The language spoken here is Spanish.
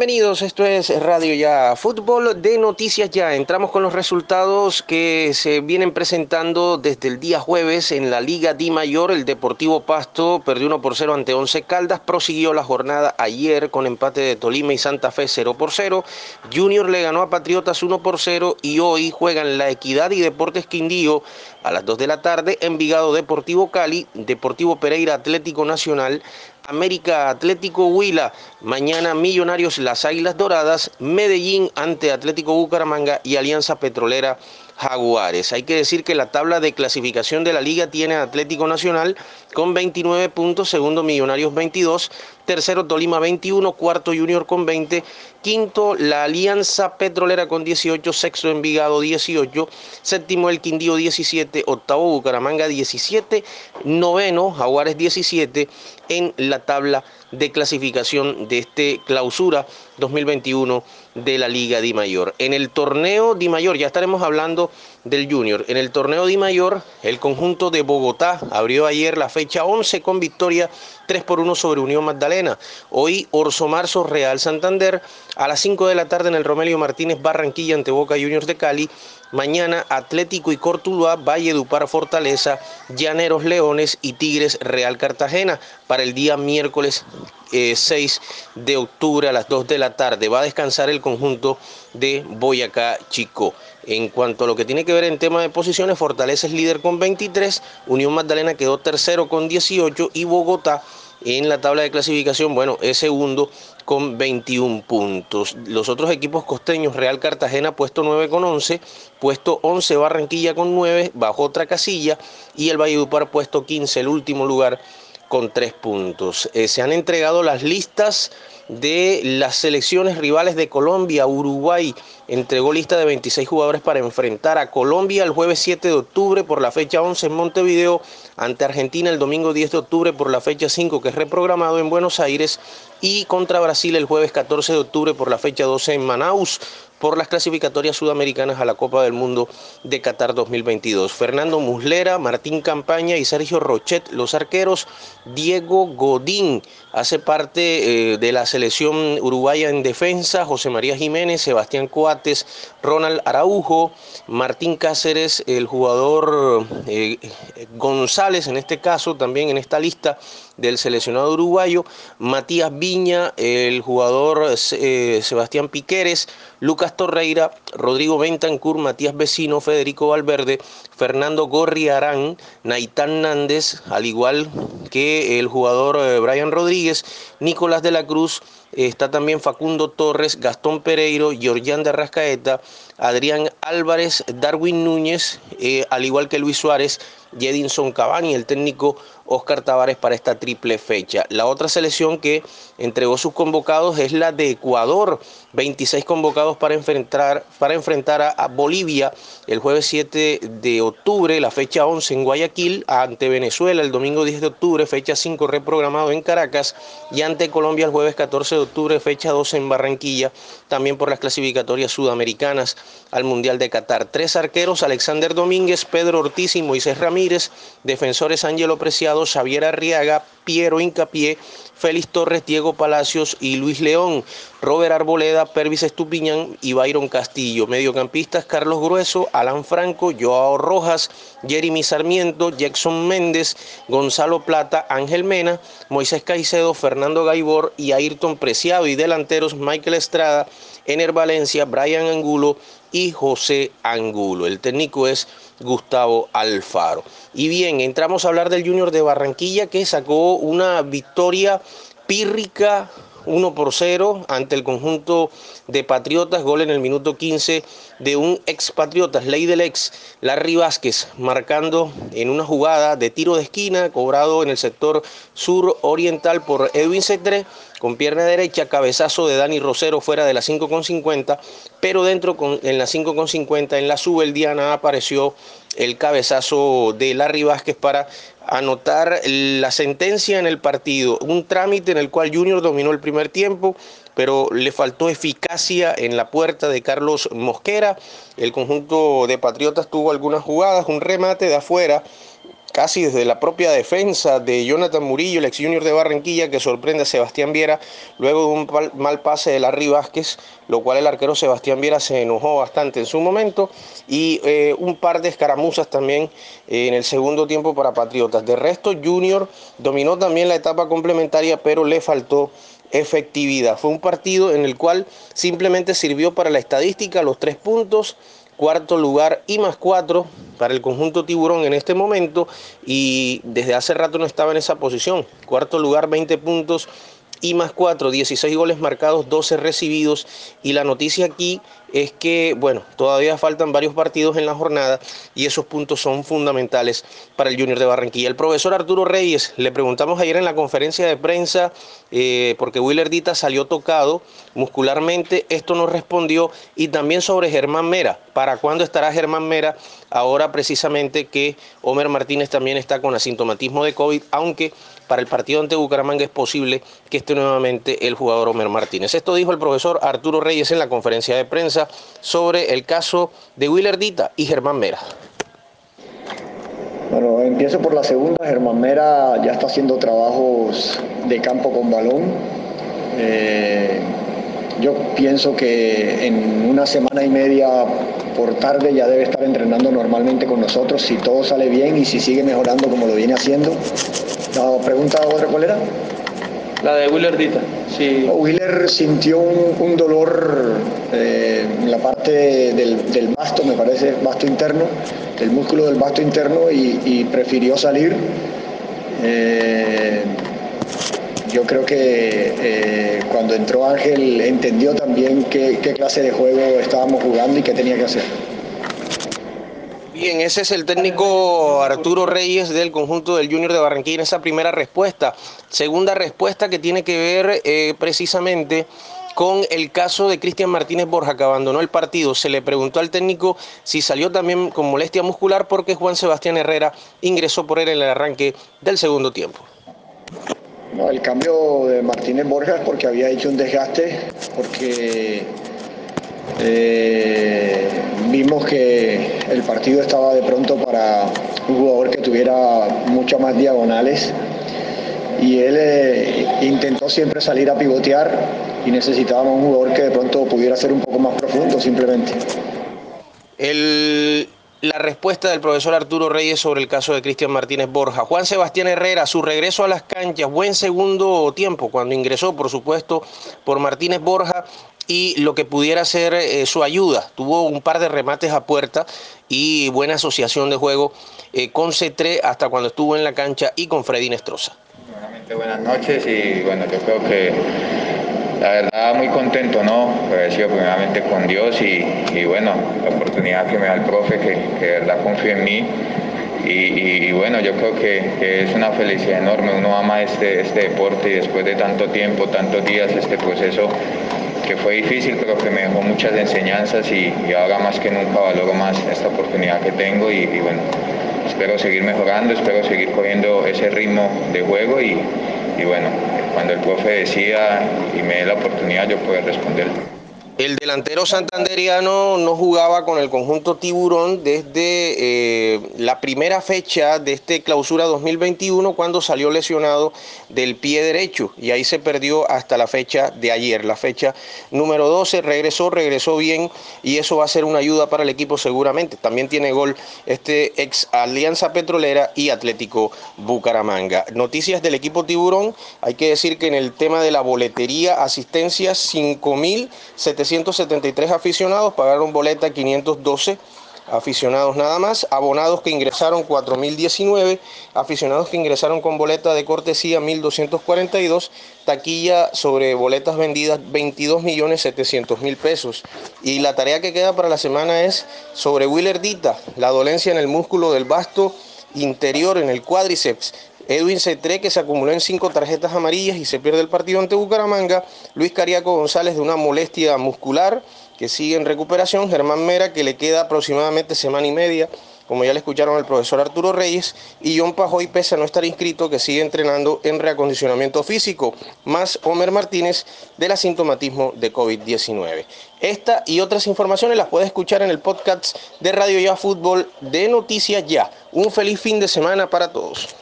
Bienvenidos, esto es Radio Ya, fútbol de noticias ya. Entramos con los resultados que se vienen presentando desde el día jueves en la Liga Di Mayor. El Deportivo Pasto perdió 1 por 0 ante 11 Caldas, prosiguió la jornada ayer con empate de Tolima y Santa Fe 0 por 0. Junior le ganó a Patriotas 1 por 0 y hoy juegan La Equidad y Deportes Quindío a las 2 de la tarde. Envigado Deportivo Cali, Deportivo Pereira Atlético Nacional, América Atlético Huila, mañana Millonarios Las Águilas Doradas, Medellín ante Atlético Bucaramanga y Alianza Petrolera Jaguares. Hay que decir que la tabla de clasificación de la liga tiene Atlético Nacional con 29 puntos, segundo Millonarios 22, tercero Tolima 21, cuarto Junior con 20, quinto la Alianza Petrolera con 18, sexto Envigado 18, séptimo el Quindío 17, octavo Bucaramanga 17, noveno Jaguares 17 en la tabla de clasificación de este clausura 2021 de la Liga Di Mayor. En el torneo Di Mayor, ya estaremos hablando del Junior, en el torneo Di Mayor, el conjunto de Bogotá abrió ayer la fecha 11 con victoria 3 por 1 sobre Unión Magdalena. Hoy Orso Marzo Real Santander a las 5 de la tarde en el Romelio Martínez Barranquilla ante Boca Juniors de Cali. Mañana Atlético y Cortuluá, Valle Dupar Fortaleza, Llaneros Leones y Tigres Real Cartagena para el día miércoles 6 eh, de octubre a las 2 de la tarde. Va a descansar el conjunto de Boyacá Chico. En cuanto a lo que tiene que ver en tema de posiciones, Fortaleza es líder con 23, Unión Magdalena quedó tercero con 18 y Bogotá en la tabla de clasificación, bueno, es segundo con 21 puntos. Los otros equipos costeños, Real Cartagena puesto 9 con 11, puesto 11 Barranquilla con 9, bajo otra casilla y el Valledupar puesto 15, el último lugar con 3 puntos. Eh, se han entregado las listas de las selecciones rivales de Colombia, Uruguay entregó lista de 26 jugadores para enfrentar a Colombia el jueves 7 de octubre por la fecha 11 en Montevideo, ante Argentina el domingo 10 de octubre por la fecha 5 que es reprogramado en Buenos Aires y contra Brasil el jueves 14 de octubre por la fecha 12 en Manaus por las clasificatorias sudamericanas a la Copa del Mundo de Qatar 2022. Fernando Muslera, Martín Campaña y Sergio Rochet, los arqueros. Diego Godín hace parte eh, de la selección uruguaya en defensa. José María Jiménez, Sebastián Coates, Ronald Araujo, Martín Cáceres, el jugador eh, González, en este caso también en esta lista del seleccionado uruguayo, Matías Viña, el jugador eh, Sebastián Piqueres, Lucas Torreira, Rodrigo Bentancur, Matías Vecino, Federico Valverde, Fernando Gorriarán, Naitán Nández, al igual que el jugador eh, Brian Rodríguez, Nicolás de la Cruz, está también Facundo Torres, Gastón Pereiro, Georgián de Rascaeta, Adrián Álvarez, Darwin Núñez, eh, al igual que Luis Suárez, Jedinson Cavani, el técnico Oscar Tavares para esta triple fecha. La otra selección que entregó sus convocados es la de Ecuador, 26 convocados para enfrentar, para enfrentar a, Bolivia el jueves 7 de octubre, la fecha 11 en Guayaquil, ante Venezuela el domingo 10 de octubre, fecha 5 reprogramado en Caracas, y ante Colombia el jueves 14 de octubre, fecha 12 en Barranquilla, también por las clasificatorias sudamericanas al Mundial de Qatar. Tres arqueros, Alexander Domínguez, Pedro Ortiz y Moisés Ramírez, defensores Ángelo Preciado, Xavier Arriaga, Piero Incapié, Félix Torres, Diego Palacios y Luis León, Robert Arboleda, Pervis Estupiñán y Byron Castillo. Mediocampistas Carlos Grueso, Alan Franco, Joao Rojas, Jeremy Sarmiento, Jackson Méndez, Gonzalo Plata, Ángel Mena, Moisés Caicedo, Fernando Gaibor y Ayrton Preciado y delanteros Michael Estrada, Ener Valencia, Brian Angulo y José Angulo. El técnico es Gustavo Alfaro. Y bien, entramos a hablar del Junior de Barranquilla que sacó una victoria pírrica 1 por 0 ante el conjunto de Patriotas, gol en el minuto 15 de un expatriotas, ley del ex, Larry Vázquez, marcando en una jugada de tiro de esquina, cobrado en el sector sur oriental por Edwin Cetré, con pierna derecha, cabezazo de Dani Rosero fuera de la 5,50, pero dentro en la 5,50 en la subeldiana apareció el cabezazo de Larry Vázquez para anotar la sentencia en el partido, un trámite en el cual Junior dominó el primer tiempo, pero le faltó eficacia en la puerta de Carlos Mosquera. El conjunto de Patriotas tuvo algunas jugadas, un remate de afuera casi desde la propia defensa de Jonathan Murillo, el ex junior de Barranquilla, que sorprende a Sebastián Viera luego de un mal pase de Larry Vázquez, lo cual el arquero Sebastián Viera se enojó bastante en su momento, y eh, un par de escaramuzas también eh, en el segundo tiempo para Patriotas. De resto, Junior dominó también la etapa complementaria, pero le faltó efectividad. Fue un partido en el cual simplemente sirvió para la estadística, los tres puntos cuarto lugar y más cuatro para el conjunto tiburón en este momento y desde hace rato no estaba en esa posición. Cuarto lugar, 20 puntos y más 4, 16 goles marcados, 12 recibidos. Y la noticia aquí es que, bueno, todavía faltan varios partidos en la jornada y esos puntos son fundamentales para el Junior de Barranquilla. El profesor Arturo Reyes, le preguntamos ayer en la conferencia de prensa, eh, porque Willer Dita salió tocado muscularmente, esto nos respondió, y también sobre Germán Mera. ¿Para cuándo estará Germán Mera? Ahora precisamente que Homer Martínez también está con asintomatismo de COVID, aunque para el partido ante Bucaramanga es posible que esté nuevamente el jugador Homer Martínez. Esto dijo el profesor Arturo Reyes en la conferencia de prensa sobre el caso de Willer Dita y Germán Mera. Bueno, empiezo por la segunda. Germán Mera ya está haciendo trabajos de campo con balón. Eh, yo pienso que en una semana y media por tarde ya debe estar entrenando normalmente con nosotros si todo sale bien y si sigue mejorando como lo viene haciendo. La pregunta otra cuál era? La de Willer Dita. Sí. Willer sintió un, dolor eh, en la parte del, del, basto, me parece, basto interno, del músculo del basto interno y, prefirió salir. Eh, yo creo que eh, cuando entró Ángel entendió también qué, clase de juego estábamos jugando y qué tenía que hacer. Bien, ese es el técnico Arturo Reyes del conjunto del Junior de Barranquilla esa primera respuesta. Segunda respuesta que tiene que ver eh, precisamente con el caso de Cristian Martínez Borja, que abandonó el partido. Se le preguntó al técnico si salió también con molestia muscular porque Juan Sebastián Herrera ingresó por él en el arranque del segundo tiempo. No, el cambio de Martínez Borja es porque había hecho un desgaste, porque eh, vimos que el partido estaba de pronto para un jugador que tuviera muchas más diagonales y él eh, intentó siempre salir a pivotear y necesitábamos un jugador que de pronto pudiera ser un poco más profundo simplemente. El la respuesta del profesor Arturo Reyes sobre el caso de Cristian Martínez Borja. Juan Sebastián Herrera, su regreso a las canchas, buen segundo tiempo cuando ingresó, por supuesto, por Martínez Borja y lo que pudiera ser eh, su ayuda. Tuvo un par de remates a puerta y buena asociación de juego eh, con C3 hasta cuando estuvo en la cancha y con Freddy Nestroza. buenas noches y bueno, yo creo que la verdad muy contento, ¿no? Agradecido primeramente con Dios y, bueno, la oportunidad que me da el profe, que, de verdad confía en mí. Y, bueno, yo creo que, es una felicidad enorme, uno ama este, este deporte y después de tanto tiempo, tantos días, este proceso que fue difícil, pero que me dejó muchas enseñanzas y, ahora más que nunca valoro más esta oportunidad que tengo y, bueno, espero seguir mejorando, espero seguir cogiendo ese ritmo de juego y, y bueno, cuando el profe decía y me dé la oportunidad yo poder responder. El delantero santanderiano no jugaba con el conjunto tiburón desde eh, la primera fecha de este clausura 2021 cuando salió lesionado del pie derecho y ahí se perdió hasta la fecha de ayer, la fecha número 12, regresó, regresó bien y eso va a ser una ayuda para el equipo seguramente. También tiene gol este ex Alianza Petrolera y Atlético Bucaramanga. Noticias del equipo tiburón, hay que decir que en el tema de la boletería, asistencia 5.700 373 aficionados, pagaron boleta 512 aficionados nada más, abonados que ingresaron 4.019, aficionados que ingresaron con boleta de cortesía 1.242, taquilla sobre boletas vendidas 22.700.000 pesos. Y la tarea que queda para la semana es sobre Willer Dita, la dolencia en el músculo del basto interior, en el cuádriceps. Edwin Cetré, que se acumuló en cinco tarjetas amarillas y se pierde el partido ante Bucaramanga. Luis Cariaco González de una molestia muscular que sigue en recuperación. Germán Mera, que le queda aproximadamente semana y media como ya le escucharon al profesor Arturo Reyes, y John Pajoy, pese a no estar inscrito, que sigue entrenando en reacondicionamiento físico, más Homer Martínez del asintomatismo de COVID-19. Esta y otras informaciones las puede escuchar en el podcast de Radio Ya Fútbol de Noticias Ya. Un feliz fin de semana para todos.